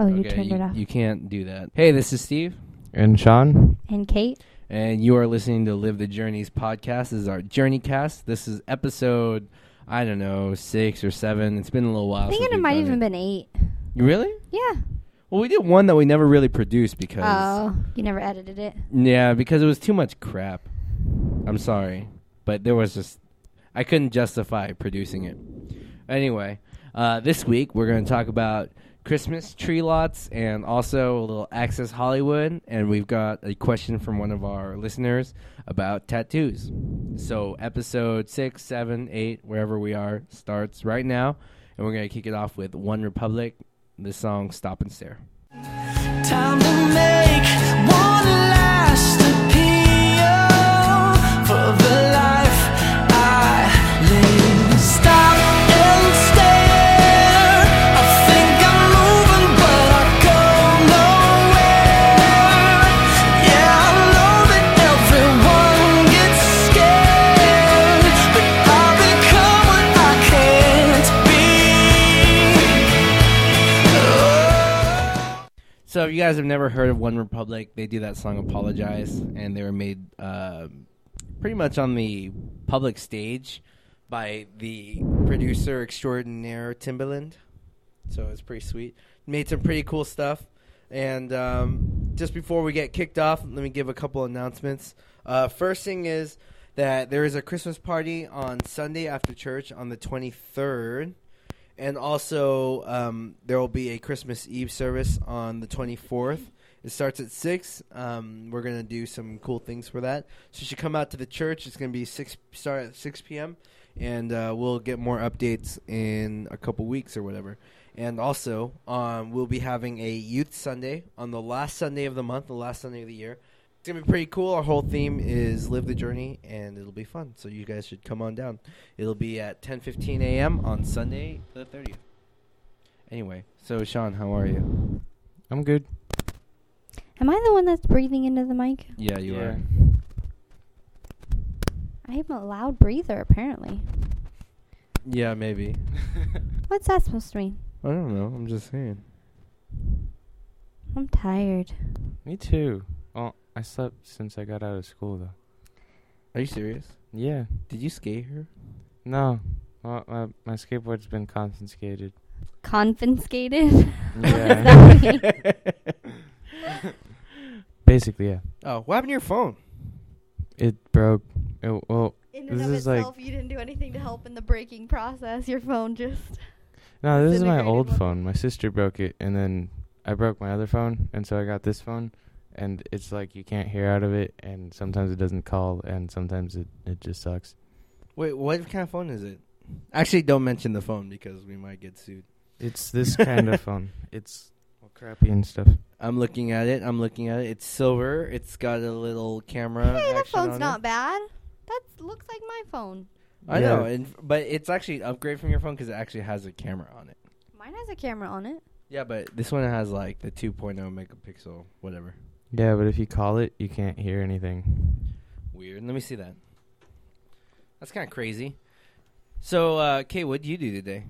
Oh, you okay, turned you, it off. you can't do that. Hey, this is Steve, And Sean? and Kate, and you are listening to Live the Journeys podcast. This is our Journey Cast. This is episode, I don't know, six or seven. It's been a little while. I think since it we've might done even been eight. You Really? Yeah. Well, we did one that we never really produced because Oh, you never edited it. yeah, because it was too much crap. I'm sorry, but there was just I couldn't justify producing it. Anyway, uh, this week we're going to talk about Christmas tree lots and also a little Access Hollywood, and we've got a question from one of our listeners about tattoos. So episode six, seven, eight, wherever we are, starts right now, and we're going to kick it off with One Republic. The song "Stop and Stare." Time to make you guys have never heard of One Republic, they do that song "Apologize," and they were made uh, pretty much on the public stage by the producer extraordinaire Timbaland. So it's pretty sweet. Made some pretty cool stuff. And um, just before we get kicked off, let me give a couple announcements. Uh, first thing is that there is a Christmas party on Sunday after church on the 23rd. And also, um, there will be a Christmas Eve service on the 24th. It starts at 6. Um, we're going to do some cool things for that. So you should come out to the church. It's going to be 6 start at 6 p.m. And uh, we'll get more updates in a couple weeks or whatever. And also, um, we'll be having a Youth Sunday on the last Sunday of the month, the last Sunday of the year. It's going to be pretty cool. Our whole theme is Live the Journey, and it'll be fun. So you guys should come on down. It'll be at 10:15 a.m. on Sunday, the 30th. Anyway, so Sean, how are you? I'm good. Am I the one that's breathing into the mic? Yeah, you Yeah. are. I am a loud breather, apparently. Yeah, maybe. What's that supposed to mean? I don't know. I'm just saying. I'm tired. Me too. Well, I slept since I got out of school, though. Are you serious? Yeah. Did you skate here? No. Well, my, my skateboard's been confiscated. Confiscated? Yeah. Basically, yeah. oh, what happened to your phone? It broke. It, well, In This and of is like- itself, you didn't do anything to help in the breaking process. Your phone just. no, this is my old one. phone. My sister broke it, and then I broke my other phone, and so I got this phone. And it's like you can't hear out of it, and sometimes it doesn't call, and sometimes it, it just sucks. Wait, what kind of phone is it? Actually, don't mention the phone because we might get sued. It's this kind of phone. It's all crappy and stuff. I'm looking at it. I'm looking at it. It's silver. It's got a little camera. Hey, that phone's on not it. bad. That looks like my phone. I Yeah. know, and, but it's actually an upgrade from your phone because it actually has a camera on it. Mine has a camera on it. Yeah, but this one has like the 2.0 megapixel, whatever. Yeah, but if you call it, you can't hear anything. Weird. Let me see that. That's kind of crazy. So, uh, Kay, what did you do today?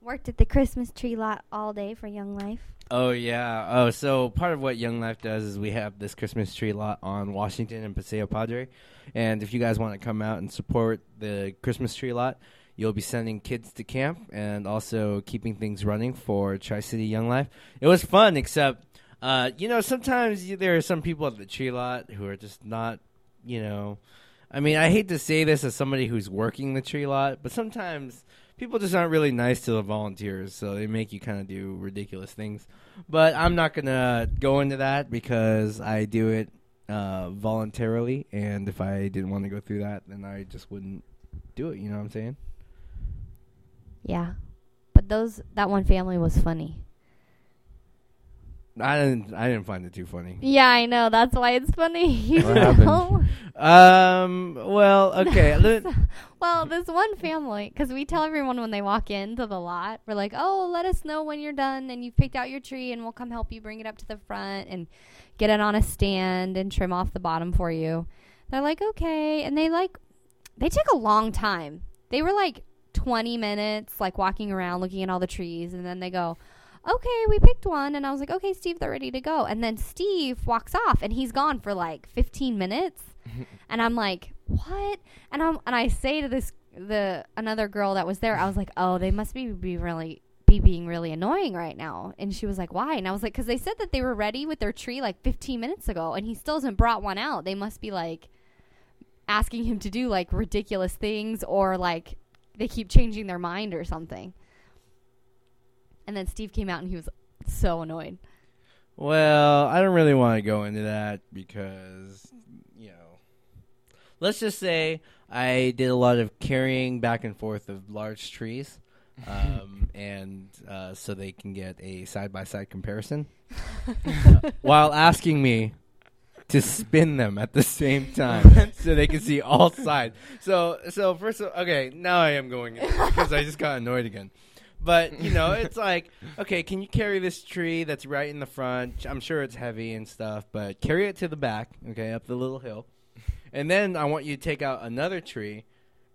Worked at the Christmas tree lot all day for Young Life. Oh yeah. Oh, so part of what Young Life does is we have this Christmas tree lot on Washington and Paseo Padre, and if you guys want to come out and support the Christmas tree lot, you'll be sending kids to camp and also keeping things running for Tri City Young Life. It was fun, except uh, you know sometimes there are some people at the tree lot who are just not, you know. I mean, I hate to say this as somebody who's working the tree lot, but sometimes people just aren't really nice to the volunteers, so they make you kind of do ridiculous things. But I'm not gonna go into that because I do it uh, voluntarily, and if I didn't want to go through that, then I just wouldn't do it. You know what I'm saying? Yeah. But those that one family was funny. I didn't. I didn't find it too funny. Yeah, I know. That's why it's funny. You What know? Um. Well. Okay. well, this one family, because we tell everyone when they walk into the lot, we're like, "Oh, let us know when you're done and you've picked out your tree, and we'll come help you bring it up to the front and get it on a stand and trim off the bottom for you." They're like, "Okay," and they like, they took a long time. They were like 20 minutes, like walking around looking at all the trees, and then they go, okay, we picked one. And I was like, okay, Steve, they're ready to go. And then Steve walks off and he's gone for like 15 minutes. and I'm like, what? And I'm, and I say to this, the, another girl that was there, I was like, oh, they must be, be really, be being really annoying right now. And she was like, why? And I was like, because they said that they were ready with their tree like 15 minutes ago and he still hasn't brought one out. They must be like asking him to do like ridiculous things or like they keep changing their mind or something. And then Steve came out and he was so annoyed. Well, I don't really want to go into that because, you know, let's just say I did a lot of carrying back and forth of large trees, um, and uh, so they can get a side by side comparison, uh, while asking me to spin them at the same time so they can see all sides. So, so first, of, okay, now I am going in because I just got annoyed again. But you know, it's like, okay, can you carry this tree that's right in the front? I'm sure it's heavy and stuff, but carry it to the back, okay, up the little hill, and then I want you to take out another tree,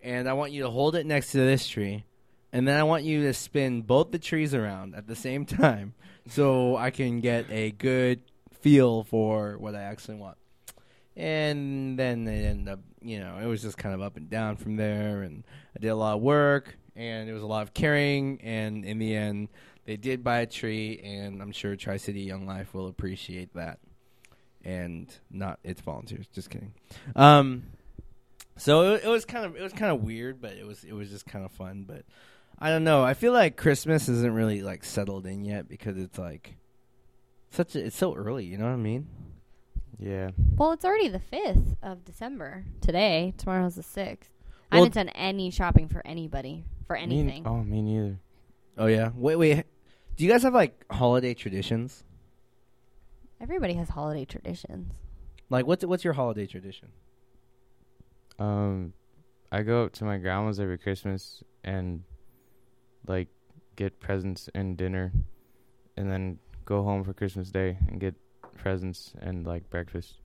and I want you to hold it next to this tree, and then I want you to spin both the trees around at the same time, so I can get a good feel for what I actually want. And then it ended up, you know, it was just kind of up and down from there, and I did a lot of work, and it was a lot of carrying, and in the end, they did buy a tree, and I'm sure Tri City Young Life will appreciate that, and not its volunteers. Just kidding. Um, so it, it was kind of it was kind of weird, but it was it was just kind of fun. But I don't know. I feel like Christmas isn't really like settled in yet because it's like such a, it's so early. You know what I mean? Yeah. Well, it's already the 5th of December today. Tomorrow's the 6th. I Well- haven't done any shopping for anybody for Me- anything. oh, me neither. Oh yeah. Wait, wait. Do you guys have like holiday traditions? Everybody has holiday traditions. Like what's what's your holiday tradition? Um, I go up to my grandma's every Christmas and like get presents and dinner, and then go home for Christmas Day and get presents and like breakfast,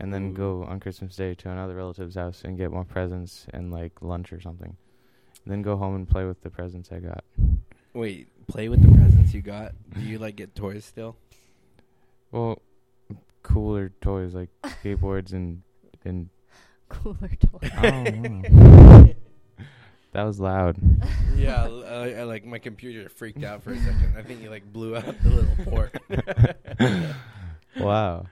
and then Ooh. go on Christmas Day to another relative's house and get more presents and like lunch or something. Then go home and play with the presents I got. Wait, play with the presents you got. Do you like get toys still? Well, cooler toys like skateboards and and Cooler toys. I don't know. that was loud. yeah, l- uh, I, like my computer freaked out for a second. I think you like blew out the little port. Wow.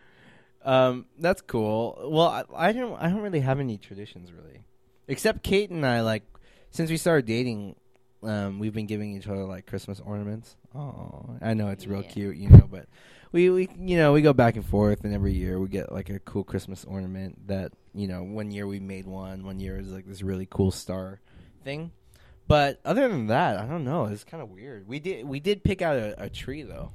Um, that's cool. Well, I, I don't. I don't really have any traditions really, except Kate and I. Like since we started dating, um, we've been giving each other like Christmas ornaments. Oh, I know it's real Yeah. cute, you know, but we we you know we go back and forth, and every year we get like a cool Christmas ornament. That you know, one year we made one. One year was like this really cool star thing. But other than that, I don't know. It's kind of weird. We did we did pick out a, a tree though,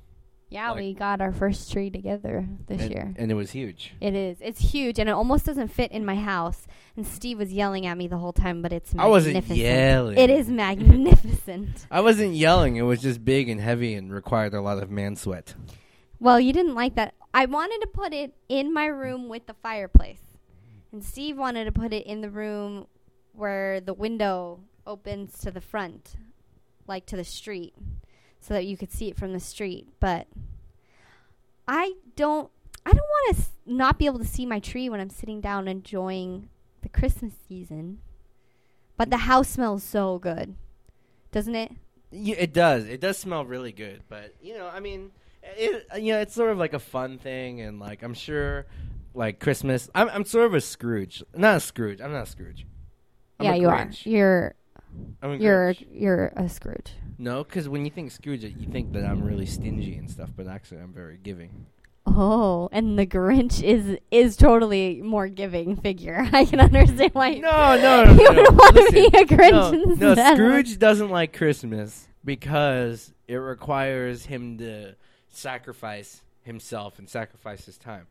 Yeah, Like- we got our first tree together this and, year. and it was huge. It is. It's huge, and it almost doesn't fit in my house. And Steve was yelling at me the whole time, but it's I wasn't yelling. It is magnificent. I wasn't yelling. It was just big and heavy and required a lot of man sweat. Well, you didn't like that. I wanted to put it in my room with the fireplace, and Steve wanted to put it in the room where the window opens to the front, like to the street, so that you could see it from the street. But I don't. I don't want to s- not be able to see my tree when I'm sitting down enjoying the Christmas season. But the house smells so good, doesn't it? Yeah, it does. It does smell really good, but you know, I mean, it you know, it's sort of like a fun thing, and like I'm sure, like Christmas. I'm I'm sort of a Scrooge, not a Scrooge. I'm not a Scrooge. I'm yeah, a you are. Grinch. You're I'm a you're Grinch. you're a Scrooge. No, because when you think Scrooge, you think that I'm really stingy and stuff, but actually I'm very giving. Oh, and the Grinch is is totally more giving figure. I can understand why. No, no, no, you no. would want to be a Grinch no, no. Scrooge doesn't like Christmas because it requires him to sacrifice himself and sacrifice his time.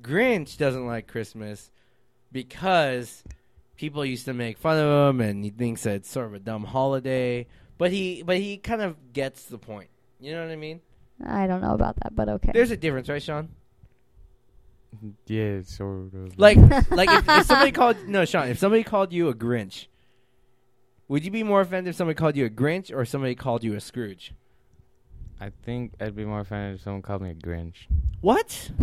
Grinch doesn't like Christmas because people used to make fun of him and he thinks that it's sort of a dumb holiday. But he but he kind of gets the point. You know what I mean? I don't know about that, but okay. There's a difference, right, Sean? Yeah, sort of. Like like if, if somebody called no, Sean, if somebody called you a Grinch, would you be more offended if somebody called you a Grinch or somebody called you a Scrooge? I think I'd be more offended if someone called me a Grinch. What?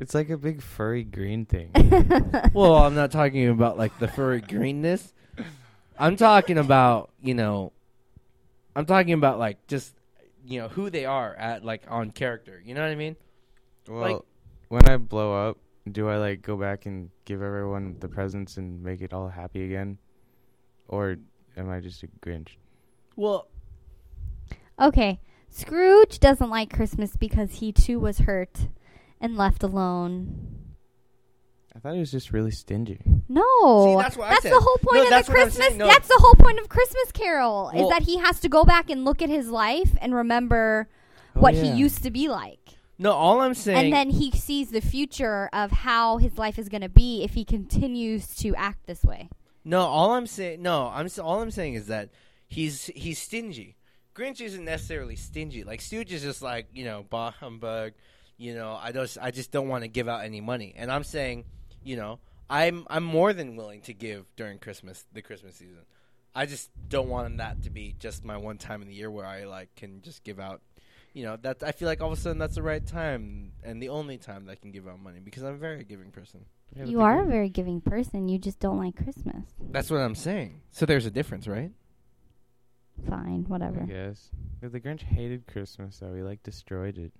It's like a big furry green thing. well, I'm not talking about like the furry greenness. I'm talking about you know, I'm talking about like just you know who they are at like on character. You know what I mean? Well, Like- when I blow up, do I like go back and give everyone the presents and make it all happy again, or am I just a Grinch? Well, okay. Scrooge doesn't like Christmas because he too was hurt and left alone. I thought he was just really stingy. No, See, that's what I that's said. the whole point No, of that's the what I'm Christmas. saying. No. That's the whole point of Christmas Carol Well- is that he has to go back and look at his life and remember Oh, what yeah. he used to be like. no. All I'm saying. And then he sees the future of how his life is going to be if he continues to act this way. No, all I'm saying, no, I'm s- all I'm saying is that he's he's stingy. Grinch isn't necessarily stingy. Like Scrooge is just like you know, bah humbug. You know, I just I just don't want to give out any money. And I'm saying, you know, I'm I'm more than willing to give during Christmas, the Christmas season. I just don't want that to be just my one time in the year where I like can just give out. You know, that I feel like all of a sudden that's the right time and the only time that I can give out money because I'm a very giving person. Yeah, You are a very giving person. You just don't like Christmas. That's what I'm saying. So there's a difference, right? Fine, I whatever. guess. But the Grinch hated Christmas, though. He like destroyed it.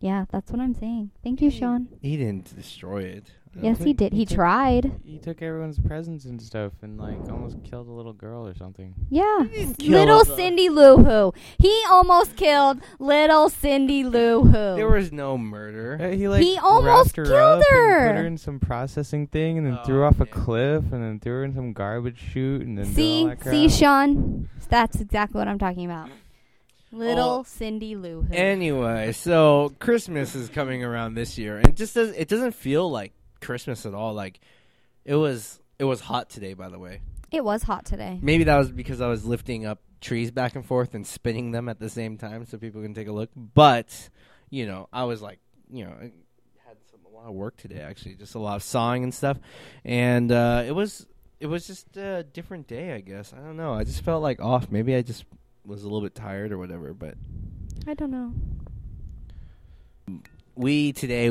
Yeah, that's what I'm saying. Thank you, Sean. He didn't destroy it. I don't Yes, he did. He took- tried. He took everyone's presents and stuff, and like almost killed a little girl or something. Yeah. Little the- Cindy Lou Who. He almost killed little Cindy Lou Who. There was no murder. Uh, he like He almost wrapped her killed up and her. put her in some processing thing, and then Oh, threw her off a cliff, and then threw her in some garbage chute, and then did all see, that crap. see, Sean. That's exactly what I'm talking about. Little Oh. Cindy Lou Who. Anyway, so Christmas is coming around this year, and it just does it doesn't feel like Christmas at all. Like it was it was hot today, by the way. it was hot today. Maybe that was because I was lifting up trees back and forth and spinning them at the same time, so people can take a look. But you know, I was like, you know, I had some, a lot of work today actually, just a lot of sawing and stuff, and uh, it was it was just a different day, I guess. I don't know. I just felt like off. Maybe I just was a little bit tired or whatever, but I don't know. We today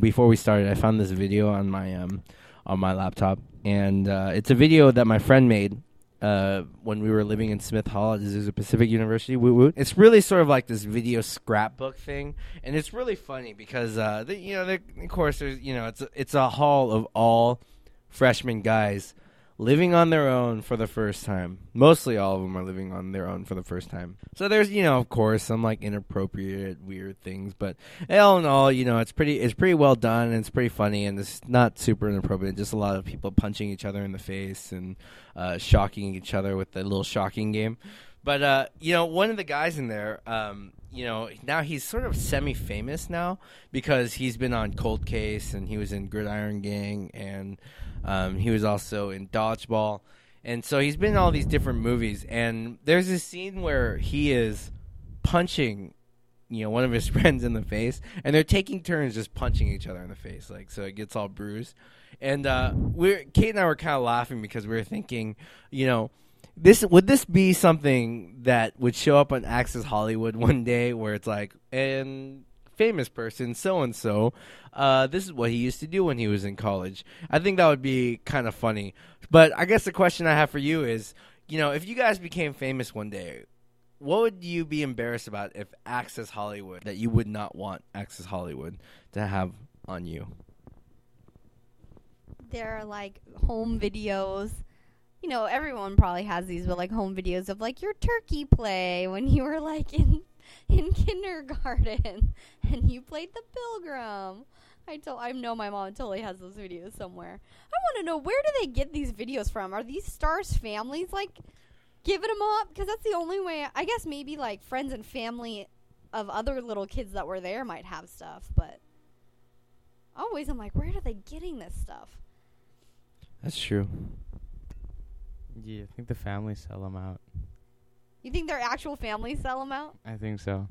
before we started i found this video on my um on my laptop and uh, it's a video that my friend made uh, when we were living in Smith Hall at Azusa Pacific University. It's really sort of like this video scrapbook thing, and it's really funny because uh, the, you know, the, of course, there's you know, it's a, it's a hall of all freshman guys living on their own for the first time. Mostly all of them are living on their own for the first time. So there's, you know, of course, some like inappropriate, weird things, but all in all, you know, it's pretty, it's pretty well done and it's pretty funny and it's not super inappropriate. Just a lot of people punching each other in the face and uh, shocking each other with the little shocking game. But uh, you know, one of the guys in there, um, you know, now he's sort of semi-famous now because he's been on Cold Case and he was in Gridiron Gang and um, he was also in Dodgeball, and so he's been in all these different movies. And there's this scene where he is punching, you know, one of his friends in the face, and they're taking turns just punching each other in the face, like so it gets all bruised. And uh, we're Kate and I were kind of laughing because we were thinking, you know, this would this be something that would show up on Access Hollywood one day, where it's like, and famous person so and so, this is what he used to do when he was in college. I think that would be kind of funny. But I guess the question I have for you is, you know, if you guys became famous one day, what would you be embarrassed about if Access Hollywood that you would not want Access Hollywood to have on you? there are like home videos. You know, everyone probably has these, but like home videos of like your turkey play when you were like in in kindergarten and you played the pilgrim. I told I know my mom totally has those videos somewhere. I want to know where do they get these videos from? Are these stars families like giving them up? Because that's the only way. I guess maybe like friends and family of other little kids that were there might have stuff, but always I'm like, where are they getting this stuff? That's true. Yeah, I think the family sell them out. You think their actual family sell them out? I think so.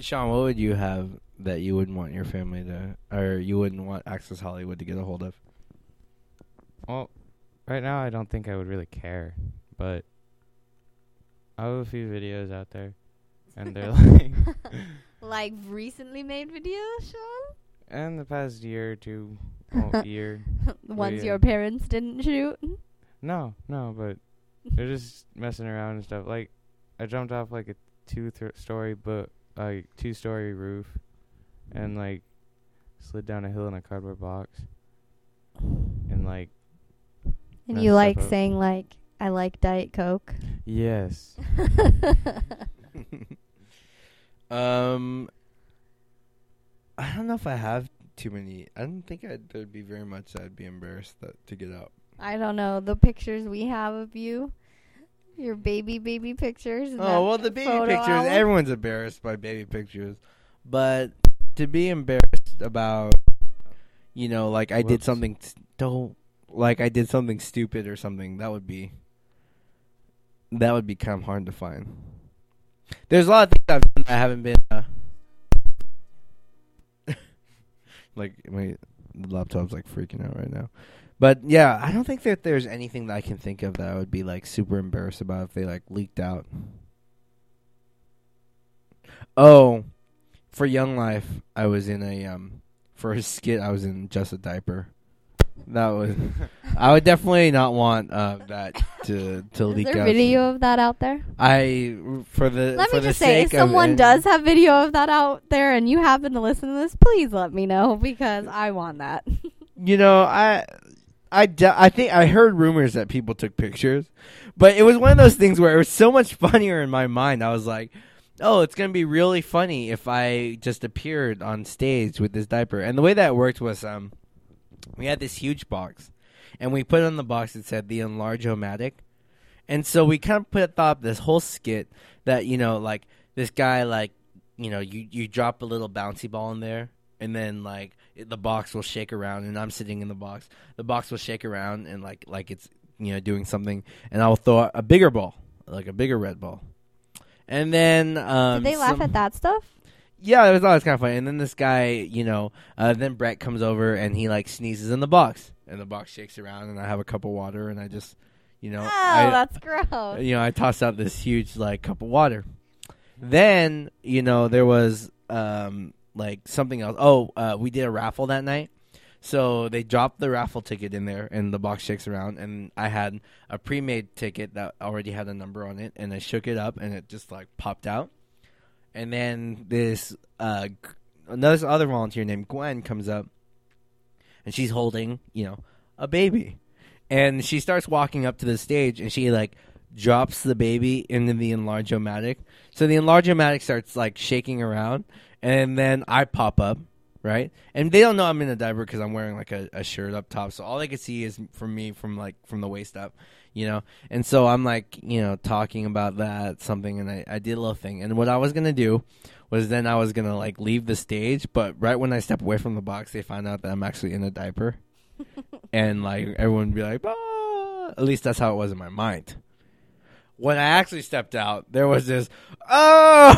Sean, what would you have that you wouldn't want your family to, or you wouldn't want Access Hollywood to get a hold of? Well, right now I don't think I would really care, but I have a few videos out there. and they're like, like recently made videos, Sean? And the past year or two, oh, year. the ones yeah. your parents didn't shoot. No, no, but they're just messing around and stuff. Like, I jumped off like a two th- story, but like two story roof, and like slid down a hill in a cardboard box, and like And you like stuff up. saying like I like Diet Coke. yes, um, I don't know if I have too many. I don't think I'd, there'd be very much I'd be embarrassed that, to get out. I don't know the pictures we have of you, your baby baby pictures. Oh well, the baby pictures. album. Everyone's embarrassed by baby pictures, but to be embarrassed about, you know, like I did something. s- Don't like I did something stupid or something. That would be. That would be kind of hard to find. There's a lot of things I've done that I haven't been. Uh, like my laptop's like freaking out right now. But yeah, I don't think that there's anything that I can think of that I would be like super embarrassed about if they like leaked out. Oh, for Young Life, I was in a um for a skit. I was in just a diaper. That was. I would definitely not want uh, that to to Is leak there out. video of that out there? I for the Let for me the just say, if sake of someone does have video of that out there and you happen to listen to this, please let me know because I want that. you know, I, I, think I heard rumors that people took pictures, but it was one of those things where it was so much funnier in my mind. I was like, oh, it's gonna be really funny if I just appeared on stage with this diaper. And the way that worked was, um, we had this huge box, and we put on the box that said the enlarge-o-matic. And so we kind of put up this whole skit that you know, like this guy, like you know, you you drop a little bouncy ball in there, and then like it, the box will shake around, and I'm sitting in the box. The box will shake around, and like like it's you know doing something, and I'll throw a bigger ball, like a bigger red ball. And then um, Did they laugh some- at that stuff? yeah, it was always kind of funny. And then this guy, you know, uh, then Brett comes over and he like sneezes in the box, and the box shakes around, and I have a cup of water, and I just, you know, oh, I, that's gross. you know, I tossed out this huge like cup of water. Then you know there was um like something else. Oh, uh, we did a raffle that night. So they dropped the raffle ticket in there, and the box shakes around. And I had a pre-made ticket that already had a number on it, and I shook it up, and it just like popped out. And then this uh, another other volunteer named Gwen comes up, and she's holding you know a baby, and she starts walking up to the stage, and she like drops the baby into the enlarge-o-matic. So the enlarge-o-matic starts like shaking around, and then I pop up, right? And they don't know I'm in a diaper because I'm wearing like a, a shirt up top, so all they can see is from me from like from the waist up, you know. And so I'm like, you know, talking about that something, and I, I did a little thing. And what I was gonna do was then I was gonna like leave the stage, but right when I step away from the box, they find out that I'm actually in a diaper, and like everyone would be like, ah! at least that's how it was in my mind. When I actually stepped out, there was this, oh,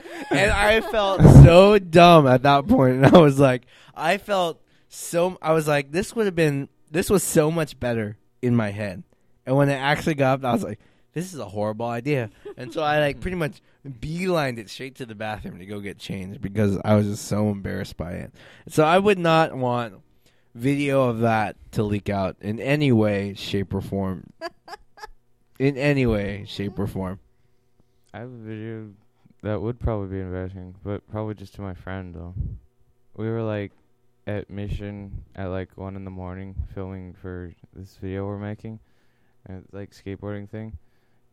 and I felt so dumb at that point, and I was like, I felt so, I was like, this would have been, this was so much better in my head, and when it actually got up, I was like, this is a horrible idea, and so I like pretty much beelined it straight to the bathroom to go get changed because I was just so embarrassed by it. So I would not want video of that to leak out in any way, shape, or form. in any way, shape, or form. I have a video that would probably be embarrassing, but probably just to my friend though. We were like at Mission at like one in the morning filming for this video we're making, and like skateboarding thing,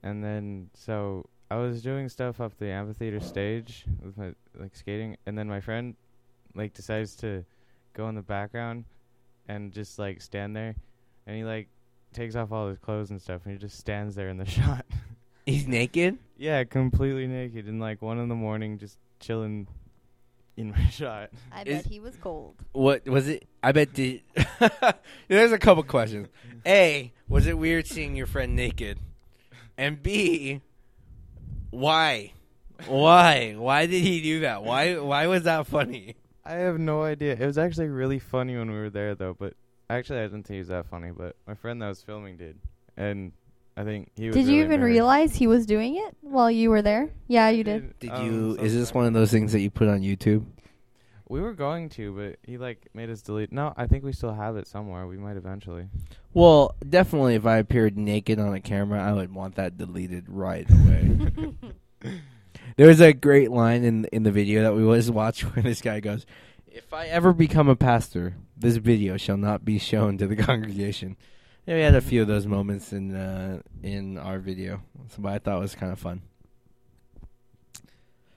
and then so I was doing stuff up the amphitheater stage with my like skating, and then my friend like decides to go in the background and just like stand there, and he like takes off all his clothes and stuff, and he just stands there in the shot. He's naked. Yeah, completely naked and like one in the morning, just chilling in my shot. I Is- bet he was cold. What was it? I bet did. There's a couple questions. A, was it weird seeing your friend naked? And B, why? Why? Why did he do that? Why? Why was that funny? I have no idea. It was actually really funny when we were there, though. But actually, I didn't think it was that funny. But my friend that was filming did, and I think he was. Did you even embarrassed. realize he was doing it while you were there? Yeah, you did. Did Um, you? so Is this one of those things that you put on YouTube? We were going to, but he like made us delete. No, I think we still have it somewhere. We might eventually. Well, definitely. If I appeared naked on a camera, I would want that deleted right away. There's a great line in in the video that we always watch where this guy goes, "If I ever become a pastor, this video shall not be shown to the congregation." Yeah, we had a few of those moments in uh, in our video, so I thought was kind of fun.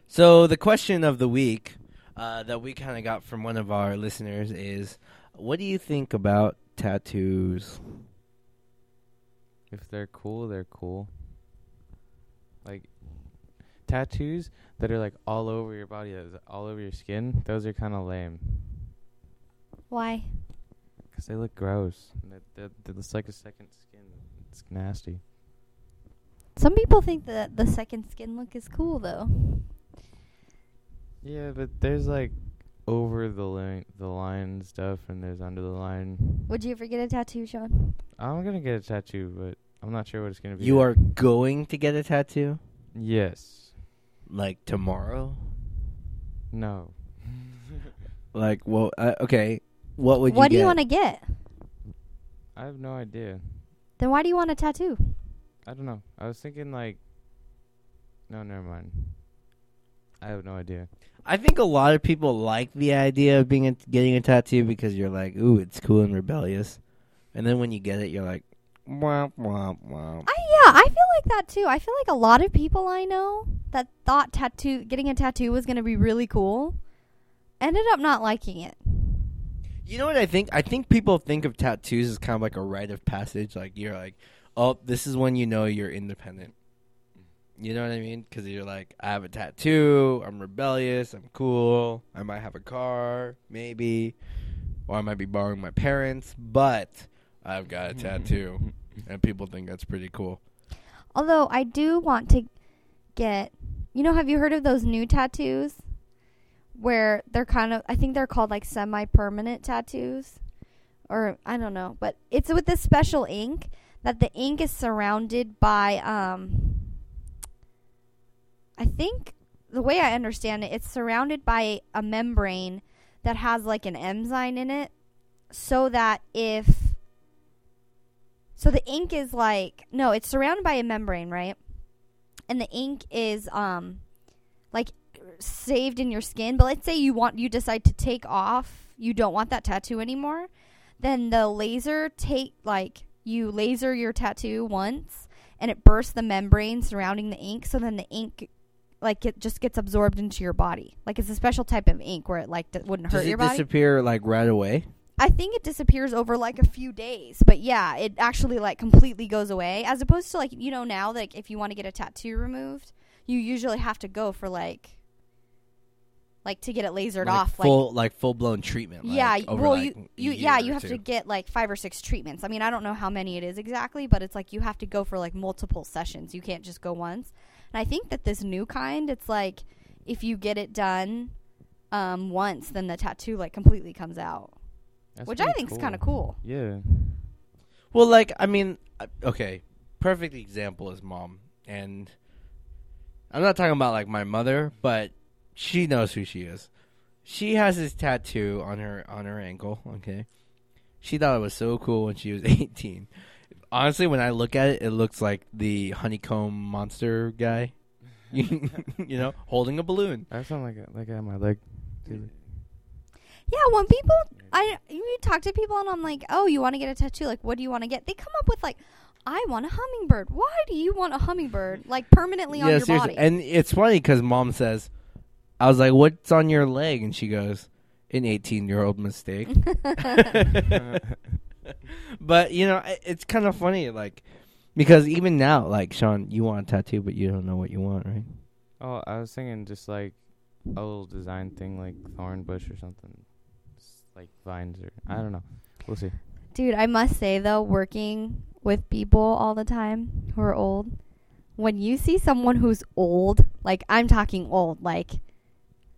So the question of the week uh, that we kind of got from one of our listeners is, "What do you think about tattoos?" If they're cool, they're cool. Like tattoos that are like all over your body, that's all over your skin. Those are kind of lame Why? because they look gross. That that that looks like a second skin. It's nasty. Some people think that the second skin look is cool though. Yeah, but there's like over the line, the line stuff, and there's under the line. Would you ever get a tattoo, Sean? I'm gonna get a tattoo, but I'm not sure what it's gonna be. You yet. are going to get a tattoo Yes. Like tomorrow? No. Like, well, uh, okay. What would you what do get? you want to get? I have no idea. Then why do you want a tattoo? I don't know. I was thinking like. No, never mind. I have no idea. I think a lot of people like the idea of being a, getting a tattoo because you're like, ooh, it's cool and rebellious, and then when you get it, you're like, womp womp womp. I yeah, I feel like that too. I feel like a lot of people I know that thought tattoo getting a tattoo was going to be really cool ended up not liking it. You know what I think? I think people think of tattoos as kind of like a rite of passage. Like you're like, oh, this is when you know you're independent. You know what I mean? Because you're like, I have a tattoo. I'm rebellious. I'm cool. I might have a car, maybe, or I might be borrowing my parents, but I've got a mm-hmm. tattoo, and people think that's pretty cool. Although I do want to get, you know, have you heard of those new tattoos? Where they're kind of, I think they're called like semi-permanent tattoos, or I don't know, but it's with this special ink that the ink is surrounded by, um, I think the way I understand it, it's surrounded by a membrane that has like an enzyme in it, so that if so the ink is like no, it's surrounded by a membrane, right? And the ink is um like saved in your skin. But let's say you want you decide to take off, you don't want that tattoo anymore, then the laser take like you laser your tattoo once and it bursts the membrane surrounding the ink so then the ink like it just gets absorbed into your body. Like it's a special type of ink where it like d- wouldn't hurt Does it your body. disappear like right away? I think it disappears over like a few days, but yeah, it actually like completely goes away. As opposed to like you know now, like if you want to get a tattoo removed, you usually have to go for like, like to get it lasered like off. full like full blown treatment. yeah, like, well like, you you yeah you have to get like five or six treatments. I mean, I don't know how many it is exactly, but it's like you have to go for like multiple sessions. You can't just go once. And I think that this new kind, it's like if you get it done um once, then the tattoo like completely comes out, That's which I pretty think is kind of cool. Yeah. Well, like I mean, uh, okay, perfect example is mom, and I'm not talking about like my mother, but she knows who she is. She has this tattoo on her on her ankle. Okay, she thought it was so cool when she was 18. Honestly, when I look at it, it looks like the honeycomb monster guy. you know, holding a balloon. I have something like like on my leg. too. Yeah, when people I you talk to people and I'm like, "Oh, you want to get a tattoo? Like, what do you want to get?" They come up with like, "I want a hummingbird." Why do you want a hummingbird like permanently on yeah, your seriously. body? And it's funny because mom says, "I was like, what's on your leg?" And she goes, "An 18 year old mistake." but you know, i- it's kind of funny, like because even now, like Sean, you want a tattoo, but you don't know what you want, right? Oh, I was thinking just like a little design thing, like thorn bush or something, S- like vines or I mm. don't know. We'll see. Dude, I must say though, working with people all the time who are old, when you see someone who's old, like I'm talking old, like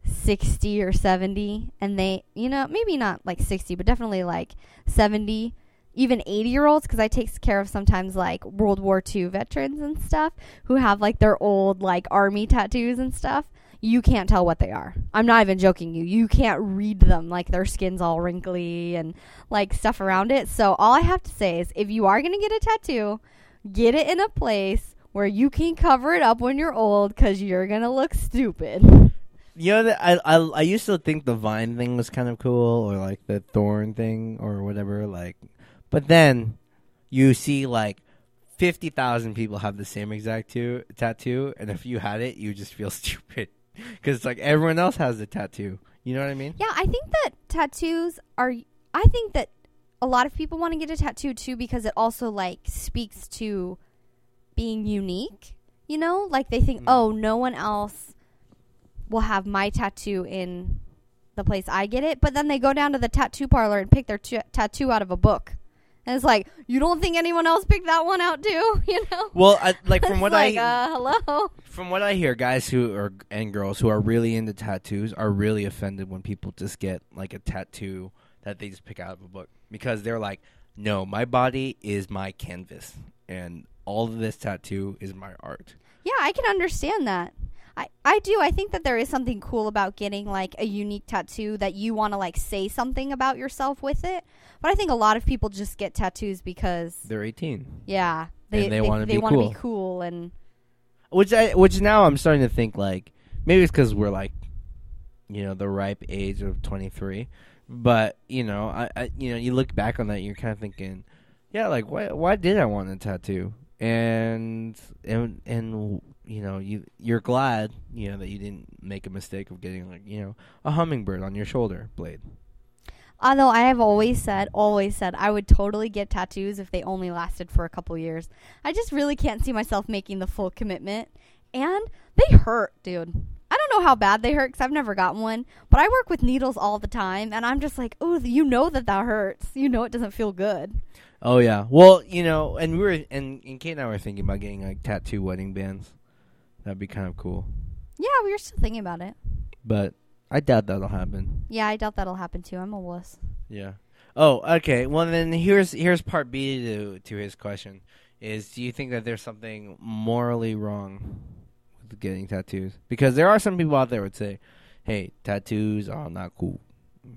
60 or 70, and they, you know, maybe not like 60, but definitely like 70, even 80 year olds because I take care of sometimes like World War II veterans and stuff who have like their old like army tattoos and stuff. You can't tell what they are. I'm not even joking you. You can't read them like their skin's all wrinkly and like stuff around it. So all I have to say is if you are going to get a tattoo, get it in a place where you can cover it up when you're old cuz you're going to look stupid. You know I, I I used to think the vine thing was kind of cool, or like the thorn thing, or whatever. Like, but then you see like fifty thousand people have the same exact tattoo, and if you had it, you just feel stupid because it's like everyone else has the tattoo. You know what I mean? Yeah, I think that tattoos are. I think that a lot of people want to get a tattoo too because it also like speaks to being unique. You know, like they think, Mm. oh, no one else will have my tattoo in the place I get it. But then they go down to the tattoo parlor and pick their t- tattoo out of a book, and it's like, you don't think anyone else picked that one out too? You know? Well, I, like from what like, I uh, hello. from what I hear, guys who are and girls who are really into tattoos are really offended when people just get like a tattoo that they just pick out of a book because they're like, "No, my body is my canvas, and all of this tattoo is my art." Yeah, I can understand that. I, I do. I think that there is something cool about getting like a unique tattoo that you want to like say something about yourself with it. But I think a lot of people just get tattoos because They're 18, yeah, And they wanna be wanna cool. be cool and which I which now I'm starting to think like maybe it's because we're like, you know, the ripe age of 23, but you know, I, I you know, you look back on that, you're kind of thinking, yeah, like why why did I want a tattoo? And and and you know, you you're glad you know that you didn't make a mistake of getting like you know a hummingbird on your shoulder blade. although I have always said, always said I would totally get tattoos if they only lasted for a couple years. I just really can't see myself making the full commitment. And they hurt, dude. I don't know how bad they hurt because I've never gotten one, but I work with needles all the time, and I'm just like, oh, you know that that hurts. You know it doesn't feel good. Oh yeah, well you know, and we were and, and Kate and I were thinking about getting like tattoo wedding bands. That'd be kind of cool, Yeah, we were still thinking about it. but I doubt that'll happen. Yeah, I doubt that'll happen too. I'm a wuss. Yeah. Oh, okay. Well, then here's here's part B to to his question: is do you think that there's something morally wrong with getting tattoos? Because there are some people out there would say, "Hey, tattoos are not cool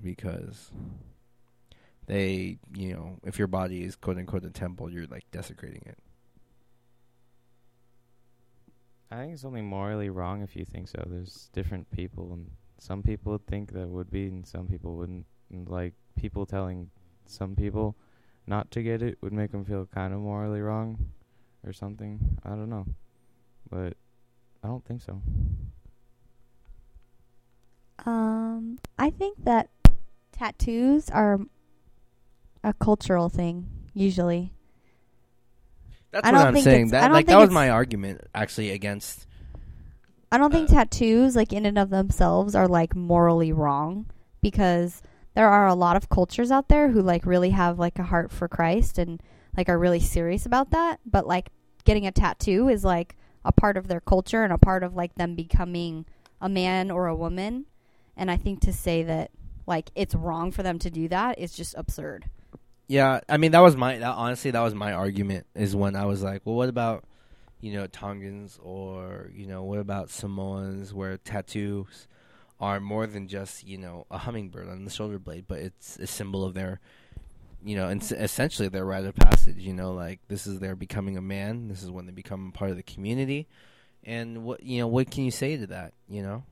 because they, you know, if your body is quote unquote a temple, you're like desecrating it." I think it's only morally wrong if you think so. There's different people, and some people think that would be, and some people wouldn't. And like people telling some people not to get it would make them feel kind of morally wrong, or something. I don't know, but I don't think so. Um, I think that tattoos are a cultural thing usually. That's I what I'm saying. That like that was my argument actually against. I don't think Uh, tattoos, like in and of themselves, are like morally wrong because there are a lot of cultures out there who like really have like a heart for Christ and like are really serious about that. But like getting a tattoo is like a part of their culture and a part of like them becoming a man or a woman. And I think to say that like it's wrong for them to do that is just absurd. Yeah, I mean that was my that, honestly that was my argument is when I was like, well, what about you know Tongans or you know what about Samoans where tattoos are more than just you know a hummingbird on the shoulder blade, but it's a symbol of their you know and essentially their rite of passage. You know, like this is their becoming a man. This is when they become part of the community. And what you know, what can you say to that? You know,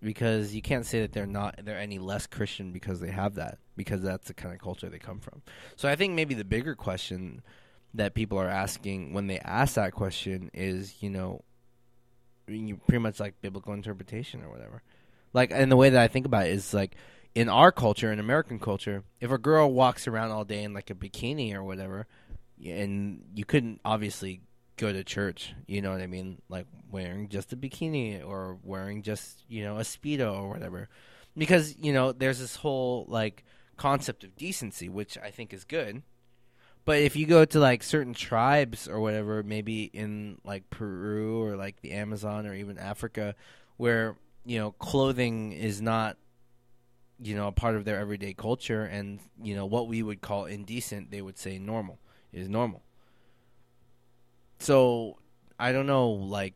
because you can't say that they're not they're any less Christian because they have that because that's the kind of culture they come from. So I think maybe the bigger question that people are asking when they ask that question is, you know, you pretty much like biblical interpretation or whatever. Like, and the way that I think about it is like in our culture, in American culture, if a girl walks around all day in like a bikini or whatever, and you couldn't obviously go to church, you know what I mean? Like wearing just a bikini or wearing just, you know, a Speedo or whatever. Because, you know, there's this whole like concept of decency, which I think is good. But if you go to like certain tribes or whatever, maybe in like Peru or like the Amazon or even Africa, where you know clothing is not, you know a part of their everyday culture, and you know what we would call indecent, they would say normal is normal. So I don't know, like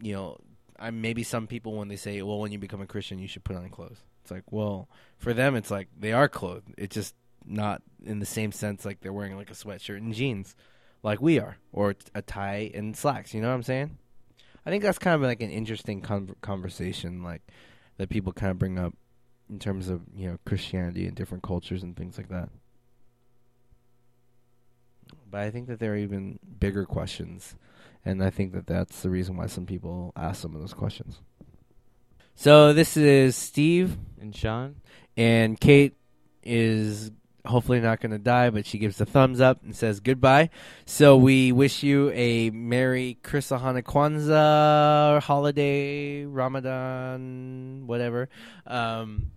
you know, I maybe some people when they say, well, when you become a Christian, you should put on clothes. It's like, well, for them, it's like they are clothed. It's just not in the same sense like they're wearing like a sweatshirt and jeans, like we are, or a tie and slacks. You know what I'm saying? I think that's kind of like an interesting con- conversation, like that people kind of bring up in terms of you know Christianity and different cultures and things like that. But I think that there are even bigger questions, and I think that that's the reason why some people ask some of those questions. So this is Steve, And Sean, and Kate is hopefully not going to die, but she gives a thumbs up and says goodbye. So we wish you a Merry Chrisahana Kwanzaa holiday, Ramadan, whatever. Um,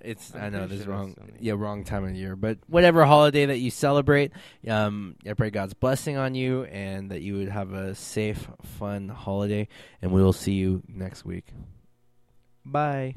it's I'm I know this is sure wrong. Yeah, wrong time of year, but whatever holiday that you celebrate, um, I pray God's blessing on you and that you would have a safe, fun holiday. And we will see you next week. Bye.